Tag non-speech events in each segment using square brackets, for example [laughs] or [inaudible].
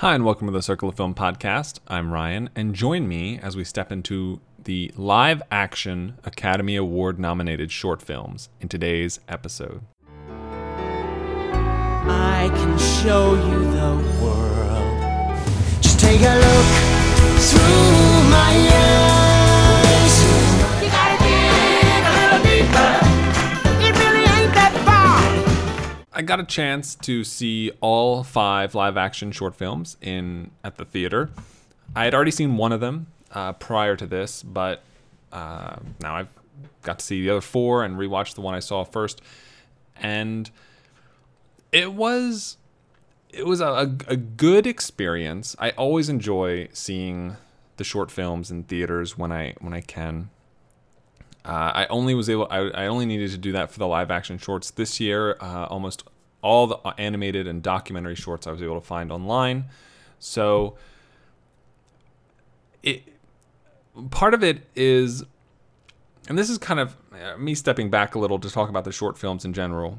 Hi, and welcome to the Circle of Film podcast. I'm Ryan, and join me as we step into the live action Academy Award nominated short films in today's episode. I can show you the world. Just take a look through my I got a chance to see all five live action short films in at the theater. I had already seen one of them uh, prior to this, but uh, now I've got to see the other four and rewatch the one I saw first, and it was it was a, a, good experience. I always enjoy seeing the short films in theaters when I when I can. Uh, I only was able. I, I only needed to do that for the live action shorts this year. Uh, almost all the animated and documentary shorts I was able to find online. So it part of it is, and this is kind of uh, me stepping back a little to talk about the short films in general.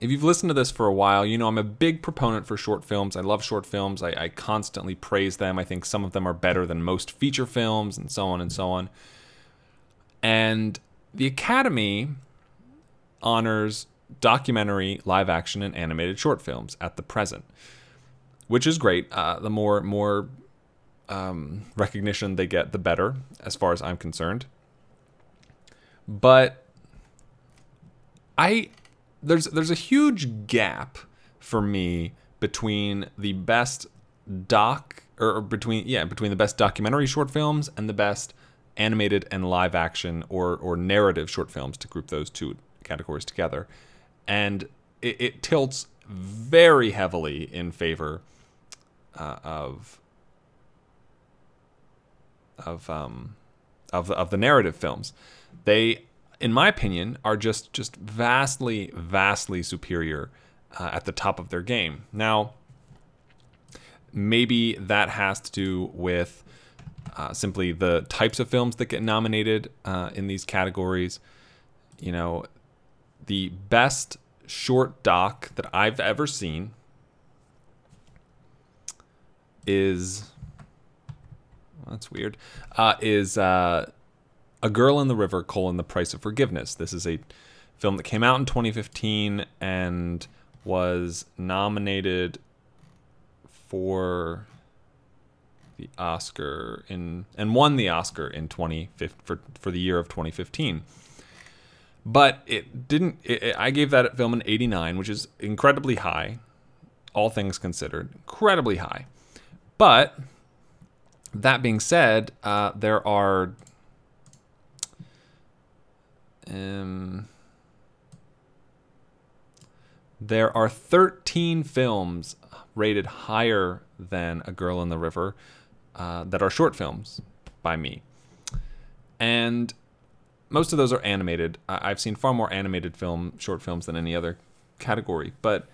If you've listened to this for a while, you know I'm a big proponent for short films. I love short films. I, I constantly praise them. I think some of them are better than most feature films, and so on and so on. And the Academy honors documentary, live action, and animated short films at the present, which is great. Uh, the more more um, recognition they get, the better, as far as I'm concerned. But I there's there's a huge gap for me between the best doc or, between yeah between the best documentary short films and the best animated and live action or or narrative short films to group those two categories together. And it, it tilts very heavily in favor uh, of of um of of the narrative films. They in my opinion are just just vastly vastly superior uh, at the top of their game. Now maybe that has to do with uh, simply the types of films that get nominated uh, in these categories. You know, the best short doc that I've ever seen is that's weird. Uh, is uh, a girl in the river: colon the price of forgiveness. This is a film that came out in 2015 and was nominated for the Oscar in and won the Oscar in 2015 for for the year of 2015. But it didn't. It, I gave that film an 89, which is incredibly high, all things considered, incredibly high. But that being said, uh, there are um, there are 13 films rated higher than A Girl in the River uh, that are short films by me. And most of those are animated. I- I've seen far more animated film short films than any other category. But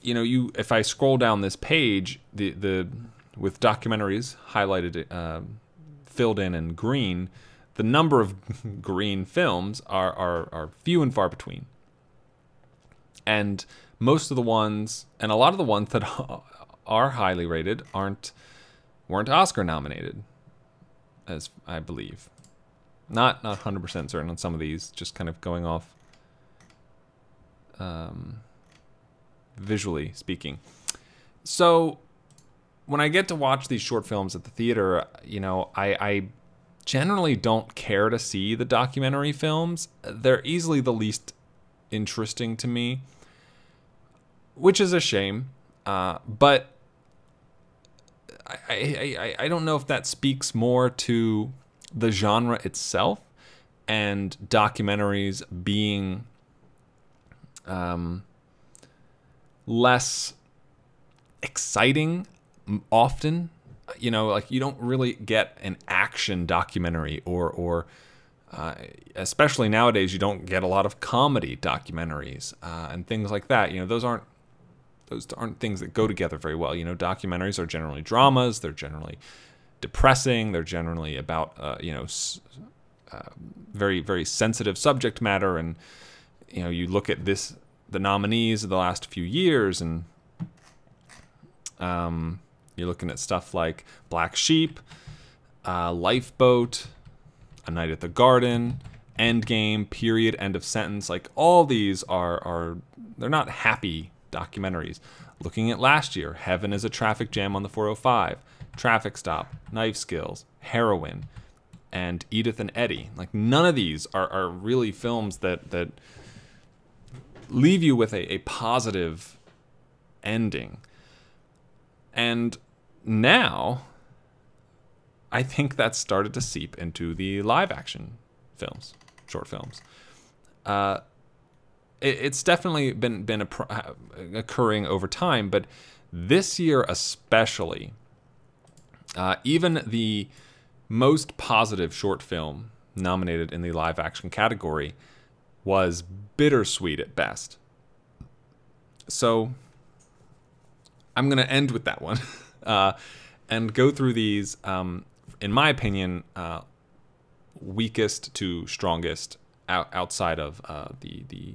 you know, you if I scroll down this page, the the with documentaries highlighted, um filled in in green, the number of [laughs] green films are, are are few and far between. And most of the ones, and a lot of the ones that [laughs] are highly rated, aren't weren't Oscar nominated, as I believe. Not not hundred percent certain on some of these. Just kind of going off, um, visually speaking. So when I get to watch these short films at the theater, you know, I, I generally don't care to see the documentary films. They're easily the least interesting to me, which is a shame. Uh, but I, I, I, don't know if that speaks more to the genre itself and documentaries being um, less exciting often. You know like you don't really get an action documentary or or uh, especially nowadays you don't get a lot of comedy documentaries uh, and things like that. You know those aren't those aren't things that go together very well you know documentaries are generally dramas they're generally depressing they're generally about uh, you know s- uh, very very sensitive subject matter and you know you look at this the nominees of the last few years and Um, you're looking at stuff like Black Sheep, uh, Lifeboat, A Night at the Garden, Endgame, Period, End of Sentence. Like all these are are they're not happy documentaries. Looking at last year, Heaven is a traffic jam on the 405, Traffic Stop, Knife Skills, Heroin, and Edith and Eddie. Like none of these are, are really films that that leave you with a, a positive ending. And now I think that's started to seep into the live action films, short films. Uh, it, it's definitely been been a, uh, occurring over time, but this year especially, uh, even the most positive short film nominated in the live action category was bittersweet at best. So I'm going to end with that one [laughs] uh, and go through these, um, in my opinion, uh, weakest to strongest out, outside of uh, the, the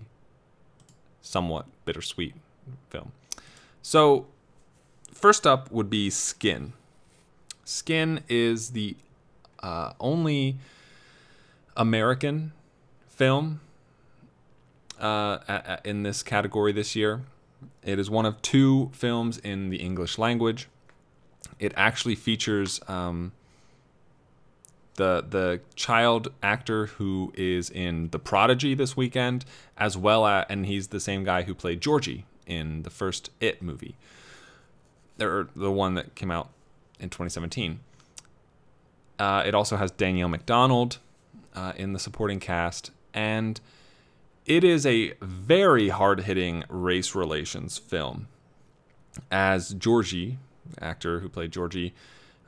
somewhat bittersweet film. So, first up would be Skin. Skin is the uh, only American film uh, in this category this year. It is one of two films in the English language. It actually features um, the the child actor who is in The Prodigy this weekend, as well as, and he's the same guy who played Georgie in the first It movie, or the one that came out in 2017. Uh, it also has Danielle Macdonald uh, in the supporting cast, and it is a very hard hitting race relations film. As Georgie, actor who played Georgie,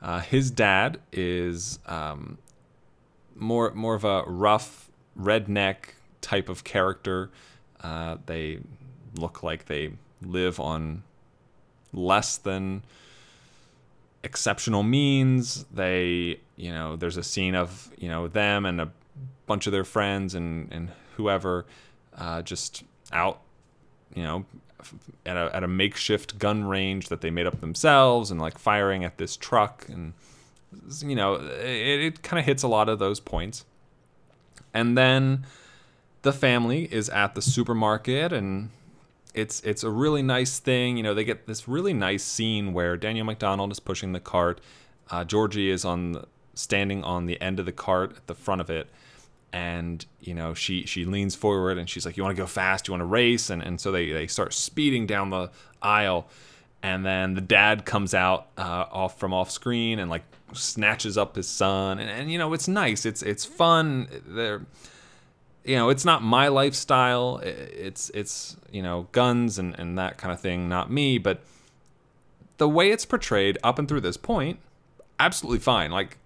uh, his dad is um, more more of a rough redneck type of character. Uh, they look like they live on less than exceptional means. They, you know, there's a scene of you know them and a bunch of their friends and and whoever uh, just out, you know, at a, at a makeshift gun range that they made up themselves and like firing at this truck. And, you know, it, it kind of hits a lot of those points. And then the family is at the supermarket and it's it's a really nice thing. You know, they get this really nice scene where daniel mcdonald is pushing the cart. Uh, Georgie is on the, standing on the end of the cart at the front of it, and you know she she leans forward and she's like you want to go fast? You want to race? And, and so they, they start speeding down the aisle. And then the dad comes out uh, off from off screen and like snatches up his son. And, and you know it's nice. It's it's fun. They're you know it's not my lifestyle. It's it's you know guns and, and that kind of thing not me. But the way it's portrayed up and through this point absolutely fine. Like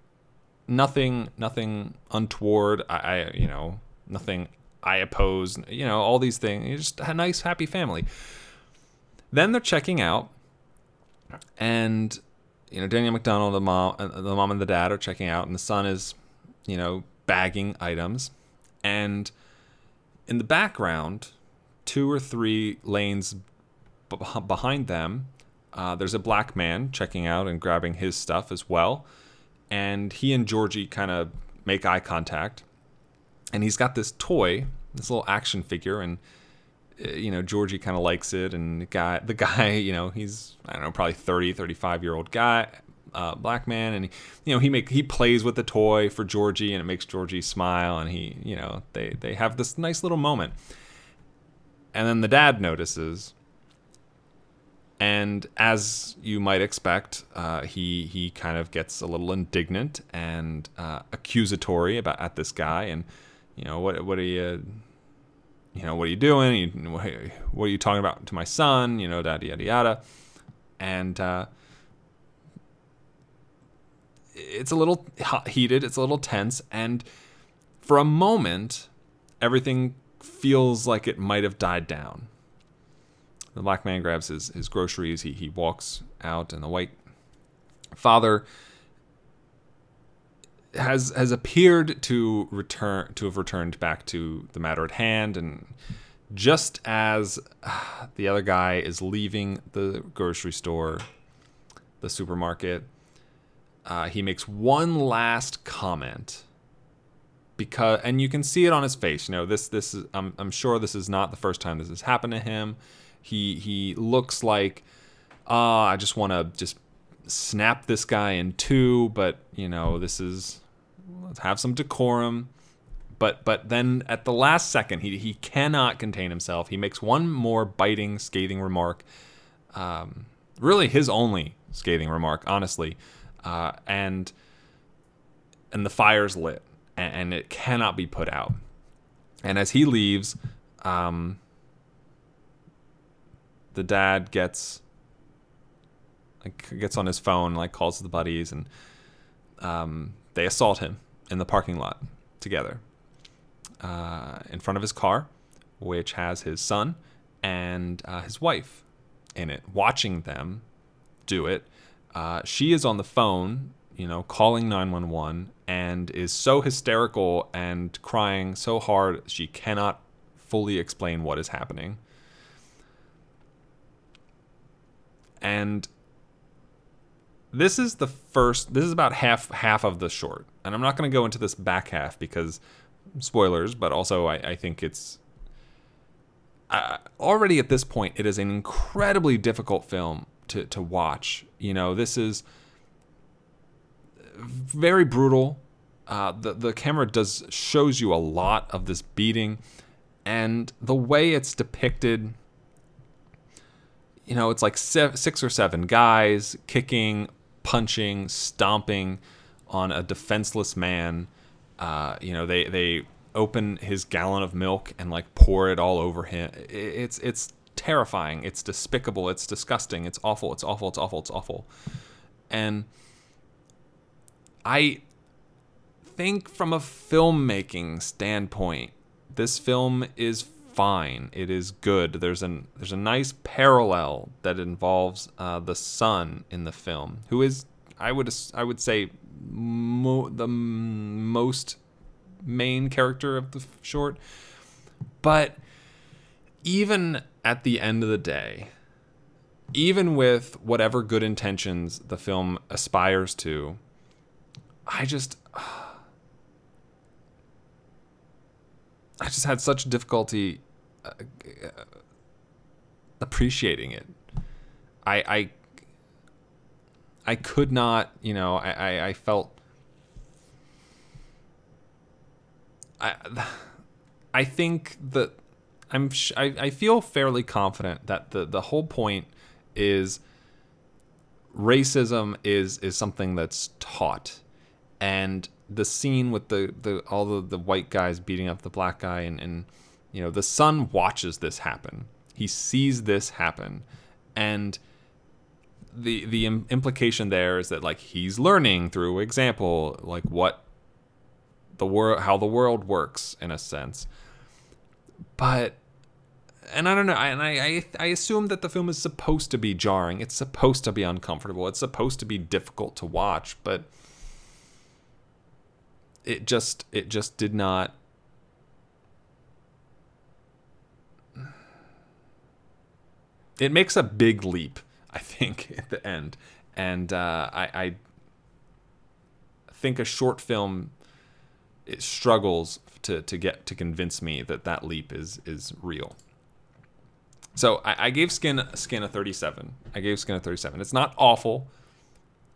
nothing nothing untoward. I, I you know nothing i oppose you know all these things. You're just a nice happy family. Then they're checking out and you know Daniel Macdonald, the mom uh, the mom and the dad are checking out and the son is you know bagging items. And in the background two or three lanes behind them uh, there's a black man checking out and grabbing his stuff as well and he and Georgie kind of make eye contact. And he's got this toy, this little action figure, and uh, you know Georgie kind of likes it. And the guy, the guy, [laughs] you know, he's I don't know, probably 30, 35 year old guy, uh, black man, and you know he make he plays with the toy for Georgie, and it makes Georgie smile, and he, you know, they they have this nice little moment. And then the dad notices and as you might expect, uh, he he kind of gets a little indignant and uh, accusatory about at this guy, and you know what what are you you know what are you doing? You, what are you talking about to my son? You know, yada yada yada, and uh, it's a little heated. It's a little tense, and for a moment, everything feels like it might have died down the black man grabs his, his groceries. He, he walks out, and the white father has has appeared to return to have returned back to the matter at hand. And just as uh, the other guy is leaving the grocery store the supermarket, uh, he makes one last comment because and you can see it on his face. You know this this is I'm, I'm sure this is not the first time this has happened to him he he looks like ah i just want to just snap this guy in two but you know this is let's have some decorum but but then at the last second he he cannot contain himself he makes one more biting scathing remark um, really his only scathing remark honestly uh, and and the fire's lit and, and it cannot be put out. And as he leaves, um, the dad gets like gets on his phone, like calls the buddies, and um, they assault him in the parking lot together uh, in front of his car, which has his son and uh, his wife in it, watching them do it. Uh, she is on the phone, you know, calling 911 and is so hysterical and crying so hard she cannot fully explain what is happening. And this is the first this is about half half of the short. And I'm not going to go into this back half because spoilers, but also I, I think it's uh, already at this point it is an incredibly difficult film to, to watch. You know, this is very brutal. Uh, the the camera does shows you a lot of this beating, and the way it's depicted. You know, it's like six or seven guys kicking, punching, stomping on a defenseless man. Uh, you know, they they open his gallon of milk and like pour it all over him. It's it's terrifying. It's despicable. It's disgusting. It's awful. It's awful. It's awful. It's awful. And I think from a filmmaking standpoint, this film is fine. It is good. There's an there's a nice parallel that involves uh, the son in the film, who is I would I would say mo- the most main character of the short. But even at the end of the day, even with whatever good intentions the film aspires to, I just [sighs] I just had such difficulty uh, appreciating it. I I I could not, you know, I I, I felt I I think that I'm I, I feel fairly confident that the the whole point is racism is is something that's taught and the scene with the, the all the, the white guys beating up the black guy and, and you know the son watches this happen he sees this happen and the the implication there is that like he's learning through example like what the world how the world works in a sense but and I don't know, and I, I I assume that the film is supposed to be jarring. It's supposed to be uncomfortable. It's supposed to be difficult to watch, but it just it just did not it makes a big leap i think [laughs] at the end. And uh, I, I think a short film it struggles to, to get to convince me that that leap is is real. So I, I gave skin skin a 37 i gave skin a 37 it's not awful.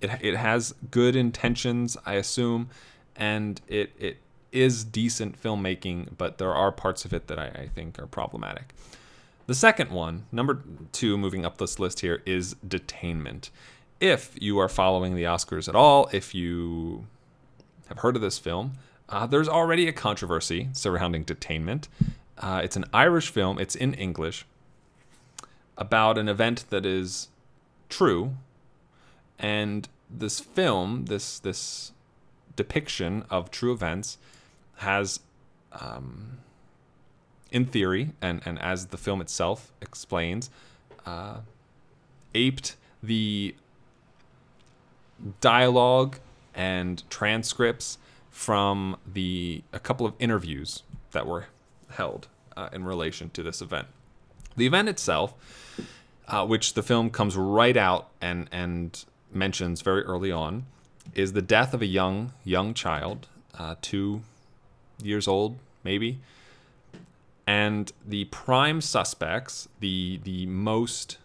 It, it has good intentions i assume and it it is decent filmmaking, but there are parts of it that I, I think are problematic. The second one, number two, moving up this list here, is Detainment. If you are following the Oscars at all, if you have heard of this film, uh, there's already a controversy surrounding Detainment. Uh, it's an Irish film, it's in English, about an event that is true. And this film, this this depiction of true events has, um, in theory, and, and as the film itself explains, uh, aped the dialogue and transcripts from the a couple of interviews that were held uh, in relation to this event. The event itself, uh, which the film comes right out and and mentions very early on is the death of a young young child, uh, two years old maybe, and the prime suspects, the the most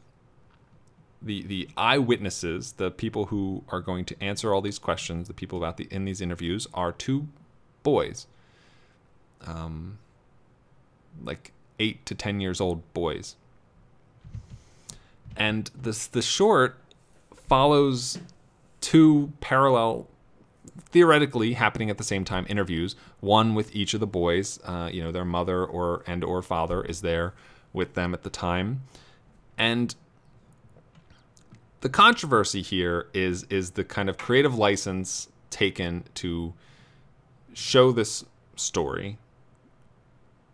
the the eyewitnesses, the people who are going to answer all these questions, the people about the in these interviews are two boys. Um like 8 to 10 years old boys. And this the short follows two parallel theoretically happening at the same time interviews. One with each of the boys uh, you know their mother or and or father is there with them at the time. And the controversy here is is the kind of creative license taken to show this story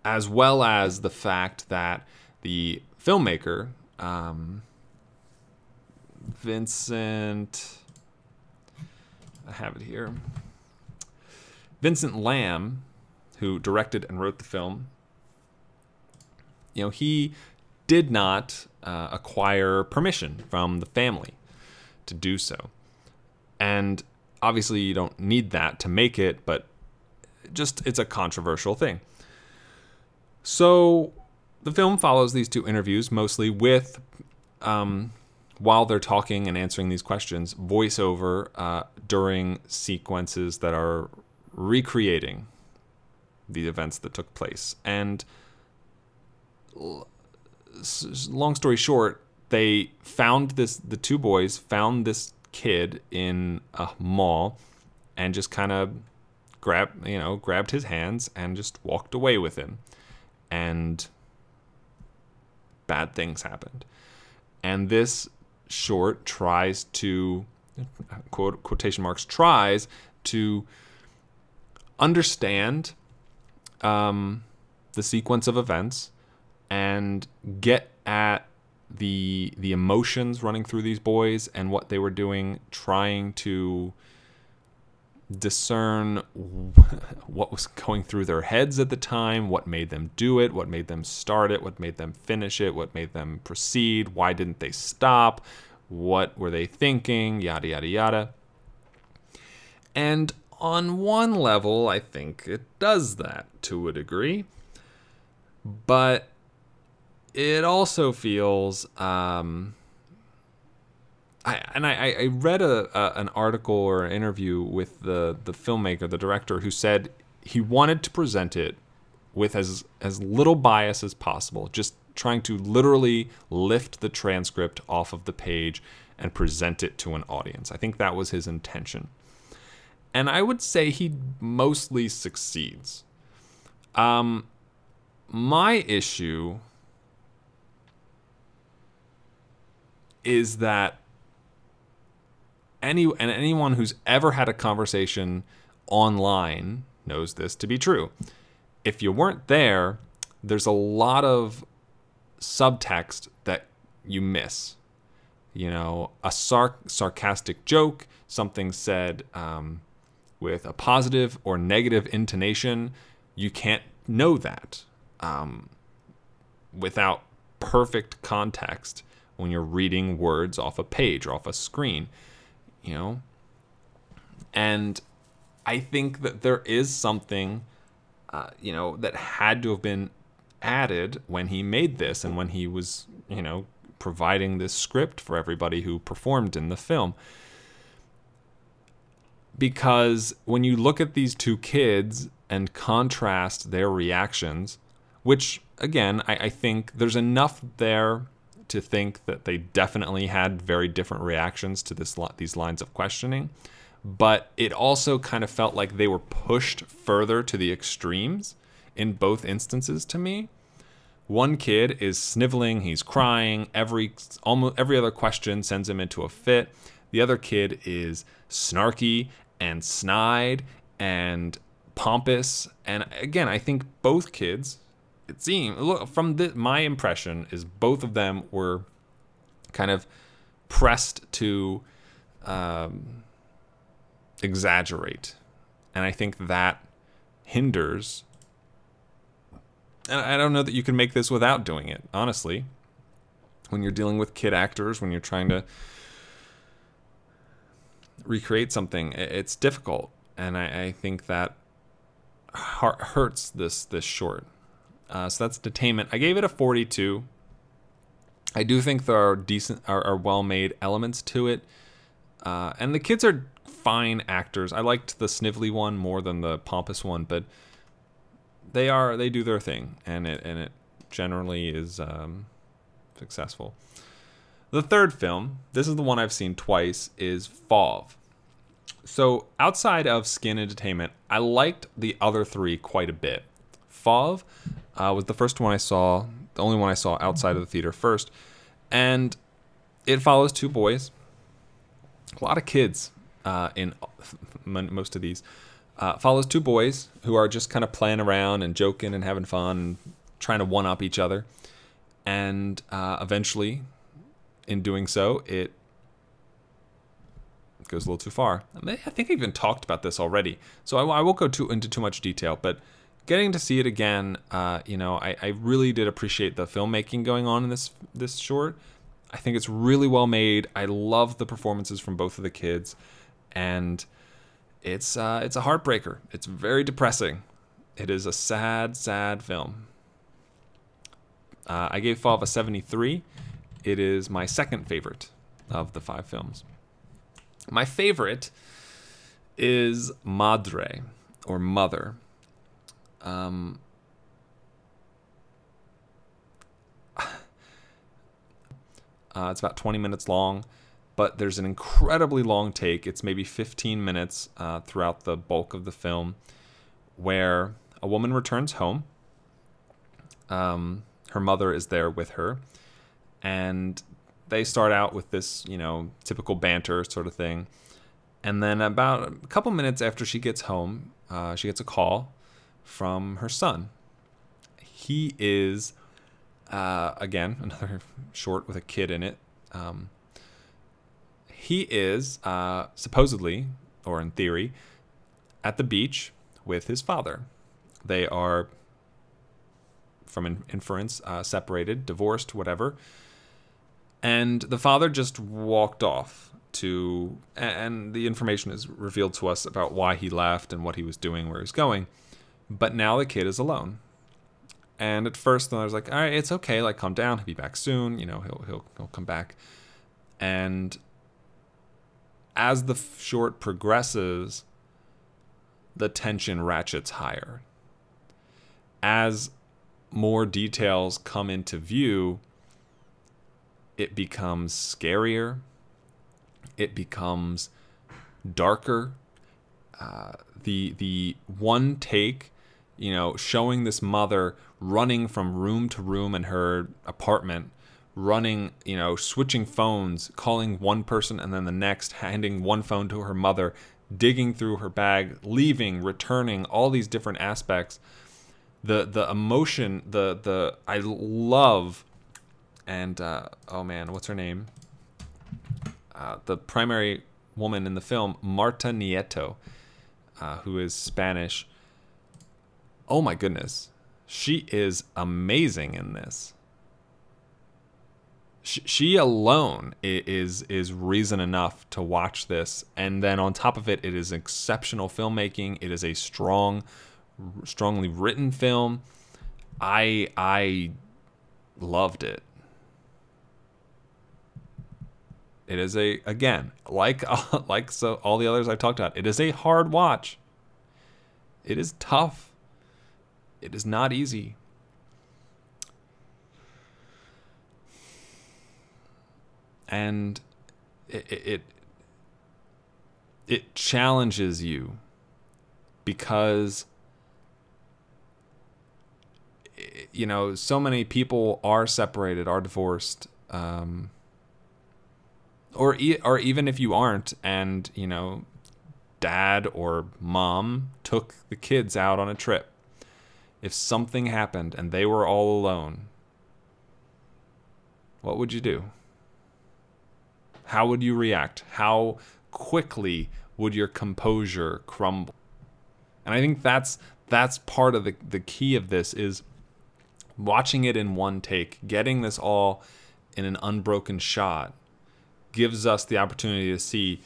as well as the fact that the filmmaker um, Vincent I have it here. Vincent Lambe, who directed and wrote the film, you know, he did not uh, acquire permission from the family to do so. And obviously, you don't need that to make it, but just it's a controversial thing. So the film follows these two interviews mostly with, um, while they're talking and answering these questions, voiceover uh, during sequences that are recreating the events that took place. And long story short, they found this, the two boys found this kid in a mall and just kind of grabbed, you know, grabbed his hands and just walked away with him. And bad things happened. And this short tries to quote quotation marks tries to understand um, the sequence of events and get at the the emotions running through these boys and what they were doing trying to discern what was going through their heads at the time, what made them do it, what made them start it, what made them finish it, what made them proceed, why didn't they stop, what were they thinking, yada, yada, yada. And on one level, I think it does that to a degree. But it also feels um, I, and I, I read a, a, an article or an interview with the, the filmmaker, the director, who said he wanted to present it with as as little bias as possible, just trying to literally lift the transcript off of the page and present it to an audience. I think that was his intention. And I would say he mostly succeeds. Um, my issue is that any and anyone who's ever had a conversation online knows this to be true. If you weren't there, there's a lot of subtext that you miss. You know, a sar- sarcastic joke, something said um, with a positive or negative intonation, you can't know that um, without perfect context when you're reading words off a page or off a screen you know? And I think that there is something, uh, you know, that had to have been added when he made this and when he was, you know, providing this script for everybody who performed in the film. Because when you look at these two kids and contrast their reactions, which again, I, I think there's enough there to think that they definitely had very different reactions to this these lines of questioning but it also kind of felt like they were pushed further to the extremes in both instances to me. One kid is sniveling he's crying every almost every other question sends him into a fit. The other kid is snarky and snide and pompous and again i think both kids it seemed look from the, my impression is both of them were kind of pressed to um, exaggerate, and I think that hinders. And I don't know that you can make this without doing it, honestly. When you're dealing with kid actors, when you're trying to recreate something, it's difficult, and I, I think that hurts this this short. Uh, so that's Detainment. I gave it a 42. I do think there are decent, are, are well made elements to it, uh, and the kids are fine actors. I liked the snivelly one more than the pompous one, but they are they do their thing, and it and it generally is um, successful. The third film, this is the one I've seen twice, is Fauve. So outside of Skin and Detainment, I liked the other three quite a bit. Fauve uh, was the first one I saw, the only one I saw outside of the theater first, and it follows two boys, a lot of kids uh, in [laughs] most of these. Uh, follows two boys who are just kind of playing around and joking and having fun, and trying to one up each other, and uh, eventually, in doing so, it goes a little too far. I, think I even talked about this already, so I, I won't go too into too much detail. But getting to see it again, uh, you know, I, I really did appreciate the filmmaking going on in this this short. I think it's really well made. I love the performances from both of the kids, and it's uh, it's a heartbreaker. It's very depressing. It is a sad, sad film. Uh, I gave Fauve a 73. It is my second favorite of the five films. My favorite is Madre or Mother. Um, [sighs] uh, it's about 20 minutes long, but there's an incredibly long take. It's maybe 15 minutes uh, throughout the bulk of the film where a woman returns home. Um, her mother is there with her, and they start out with this, you know, typical banter sort of thing. And then about a couple minutes after she gets home, uh, she gets a call from her son. He is, uh, again, [laughs] another short with a kid in it. Um, he is uh, supposedly, or in theory, at the beach with his father. They are, from in- inference, uh, separated, divorced, whatever. And the father just walked off to, and the information is revealed to us about why he left and what he was doing, where he's going. But now the kid is alone. And at first, I was like, all right, it's okay. Like, calm down. He'll be back soon. You know, he'll he'll he'll come back. And as the short progresses, the tension ratchets higher. As more details come into view, it becomes scarier. It becomes darker. Uh, the the one take, you know, showing this mother running from room to room in her apartment, running, you know, switching phones, calling one person and then the next, handing one phone to her mother, digging through her bag, leaving, returning, all these different aspects. The the emotion, the the I love, and uh, oh man, what's her name? Uh, the primary woman in the film, Marta Nieto, uh, who is Spanish. Oh my goodness, she is amazing in this. She, she alone is is reason enough to watch this, and then on top of it, it is exceptional filmmaking. It is a strong, strongly written film. I I loved it. It is a again like [laughs] like so all the others I've talked about. It is a hard watch. It is tough. It is not easy. And it it it, challenges you because you know so many people are separated, are divorced. Um, or or even if you aren't and you know dad or mom took the kids out on a trip if something happened and they were all alone what would you do? How would you react? How quickly would your composure crumble? And i think that's that's part of the the key of this is watching it in one take getting this all in an unbroken shot gives us the opportunity to see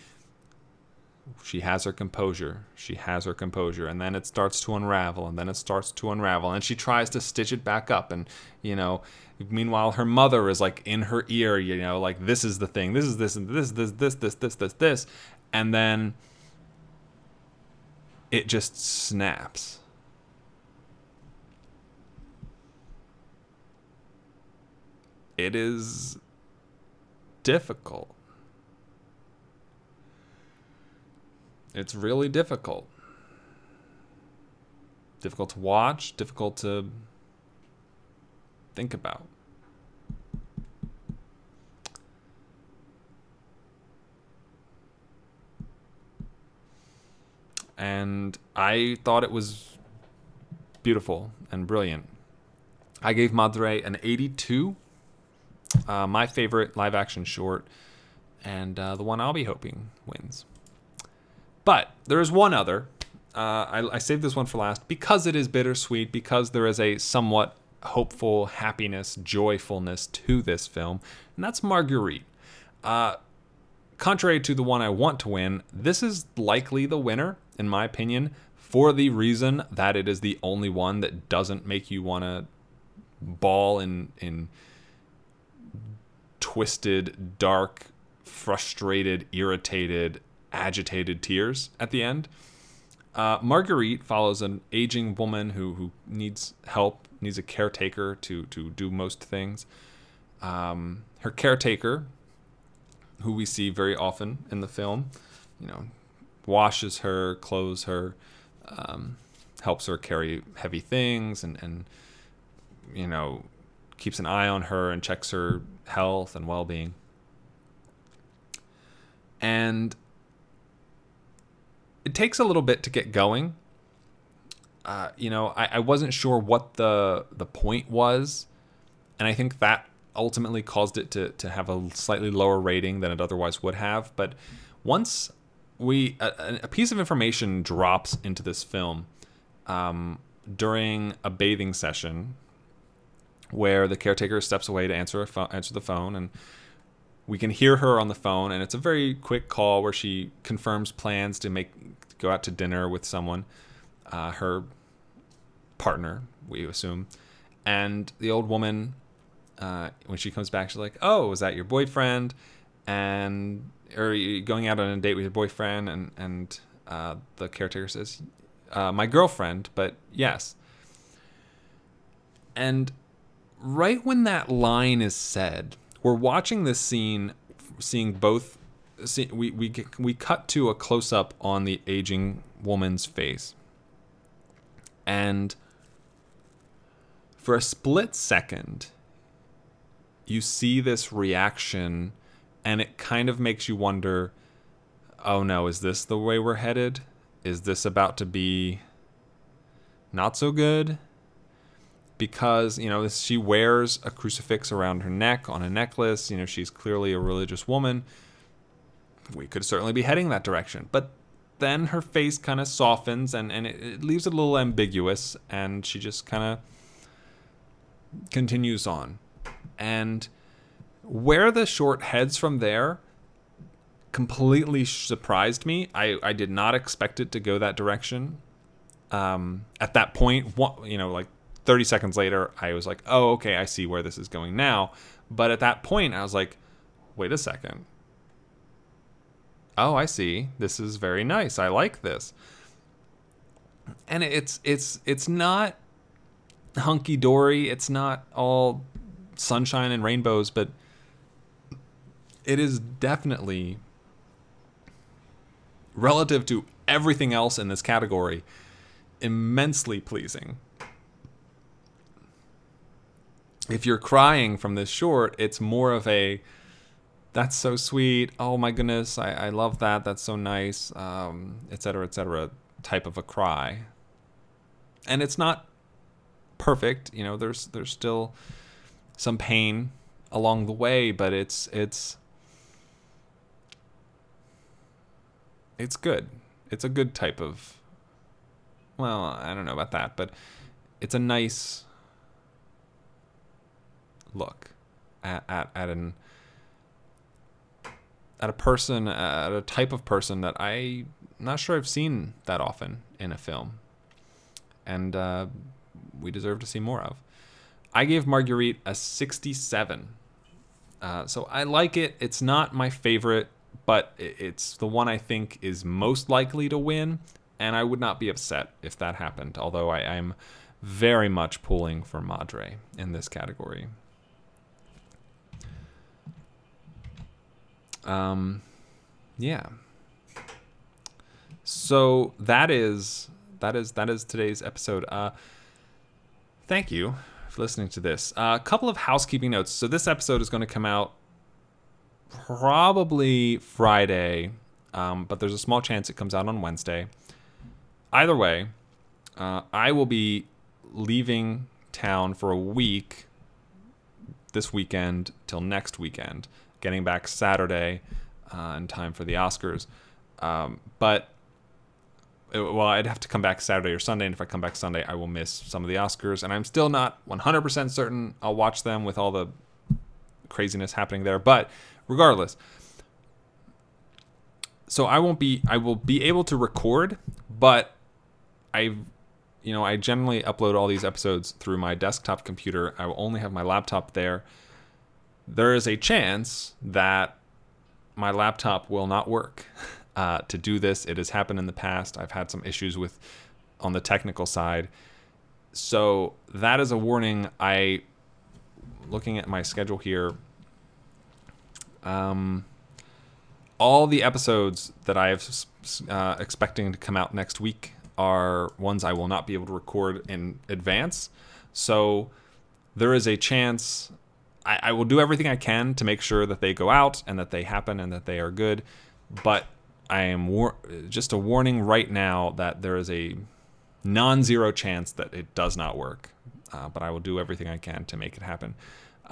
she has her composure. She has her composure, and then it starts to unravel, and then it starts to unravel, and she tries to stitch it back up, and you know, meanwhile her mother is like in her ear, you know, like this is the thing, this is this and this this this this this this this, and then it just snaps. It is difficult. It's really difficult. Difficult to watch, difficult to think about. And I thought it was beautiful and brilliant. I gave Madre an 82. Uh, my favorite live action short, and uh, the one I'll be hoping wins. But there is one other. Uh, I, I saved this one for last because it is bittersweet, because there is a somewhat hopeful happiness, joyfulness to this film, and that's Marguerite. Uh, contrary to the one I want to win, this is likely the winner, in my opinion, for the reason that it is the only one that doesn't make you want to bawl in in twisted, dark, frustrated, irritated, agitated tears at the end. Uh, Marguerite follows an aging woman who, who needs help, needs a caretaker to, to do most things. Um, her caretaker, who we see very often in the film, you know, washes her, clothes her, um, helps her carry heavy things, and, and, you know, keeps an eye on her and checks her health and well being. And it takes a little bit to get going. Uh, you know, I, I wasn't sure what the the point was, and I think that ultimately caused it to to have a slightly lower rating than it otherwise would have. But once we a, a piece of information drops into this film um, during a bathing session, where the caretaker steps away to answer a phone, answer the phone, and we can hear her on the phone, and it's a very quick call where she confirms plans to make go out to dinner with someone, uh, her partner, we assume, and the old woman, uh, when she comes back, she's like, "Oh, was that your boyfriend?" And or you going out on a date with your boyfriend, and and uh, the caretaker says, uh, "My girlfriend," but yes. And right when that line is said, we're watching this scene, seeing both. See, we we we cut to a close up on the aging woman's face, and for a split second, you see this reaction, and it kind of makes you wonder. Oh no, is this the way we're headed? Is this about to be not so good? Because you know she wears a crucifix around her neck on a necklace you know she's clearly a religious woman. We could certainly be heading that direction. But then her face kind of softens and, and it, it leaves it a little ambiguous and she just kind of continues on. And where the short heads from there completely surprised me i, I did not expect it to go that direction. Um, at that point what you know like 30 seconds later, I was like, oh, okay, I see where this is going now. But at that point, I was like, wait a second. Oh, I see. This is very nice. I like this. And it's it's it's not hunky dory. It's not all sunshine and rainbows, but it is definitely relative to everything else in this category immensely pleasing if you're crying from this short, it's more of a that's so sweet. Oh my goodness, I, I love that. That's so nice, um, et cetera, et cetera, type of a cry. And it's not perfect, you know. There's there's still some pain along the way, but it's it's it's good. It's a good type of. Well, I don't know about that, but it's a nice look at, at, at an at a person at a type of person that I not sure I've seen that often in a film, and uh, we deserve to see more of. I gave Marguerite a 67. Uh, so I like it. It's not my favorite, but it's the one I think is most likely to win, and I would not be upset if that happened. Although I, I'm very much pulling for Madre in this category. Um, yeah. So that is that is that is today's episode. Uh, thank you for listening to this. A couple of housekeeping notes. So this episode is going to come out probably Friday, um, but there's a small chance it comes out on Wednesday. Either way, uh, I will be leaving town for a week this weekend till next weekend, getting back Saturday uh, in time for the Oscars. Um, but uh, well, I'd have to come back Saturday or Sunday, and if I come back Sunday, I will miss some of the Oscars, and I'm still not 100% certain I'll watch them with all the craziness happening there. But regardless, so I won't be, I will be able to record, but I, you know, I generally upload all these episodes through my desktop computer. I will only have my laptop there. There is a chance that my laptop will not work [laughs] uh, to do this. It has happened in the past. I've had some issues with on the technical side. So that is a warning. I looking at my schedule here. Um, all the episodes that I have uh, expecting to come out next week are ones I will not be able to record in advance. So there is a chance I, I will do everything I can to make sure that they go out and that they happen and that they are good. But I am war- just a warning right now that there is a non-zero chance that it does not work. Uh, but I will do everything I can to make it happen.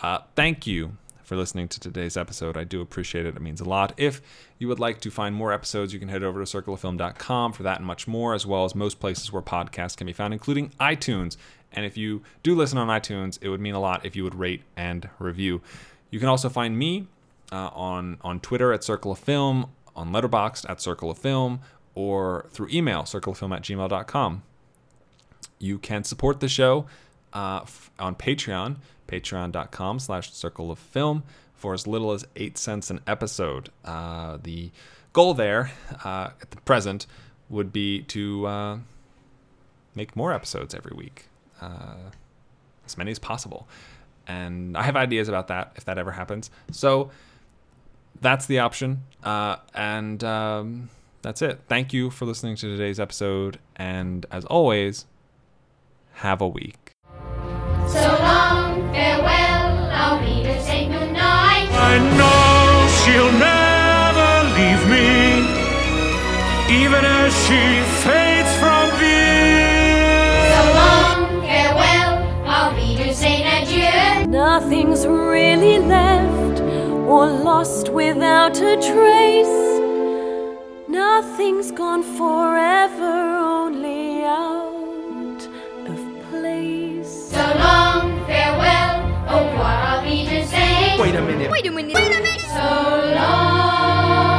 Uh, thank you for listening to today's episode. I do appreciate it. It means a lot. If you would like to find more episodes, you can head over to circleoffilm.com for that and much more, as well as most places where podcasts can be found, including iTunes. And if you do listen on iTunes, it would mean a lot if you would rate and review. You can also find me uh, on on Twitter at Circle of Film, on Letterboxd at Circle of Film, or through email, circleoffilm at gmail.com. You can support the show uh, on Patreon, patreon.com slash circle of film, for as little as 8 cents an episode. Uh, the goal there, uh, at the present, would be to uh, make more episodes every week, uh, as many as possible. And I have ideas about that if that ever happens. So that's the option. Uh, and um, that's it. Thank you for listening to today's episode. And as always, have a week. So long, farewell, I'll be to say goodnight. I know she'll never leave me, even as she fades from view. So long, farewell, I'll be to say adieu. Nothing's really left or lost without a trace. Nothing's gone forever, only out farewell, au revoir, I'll be to say. Wait a minute. So long.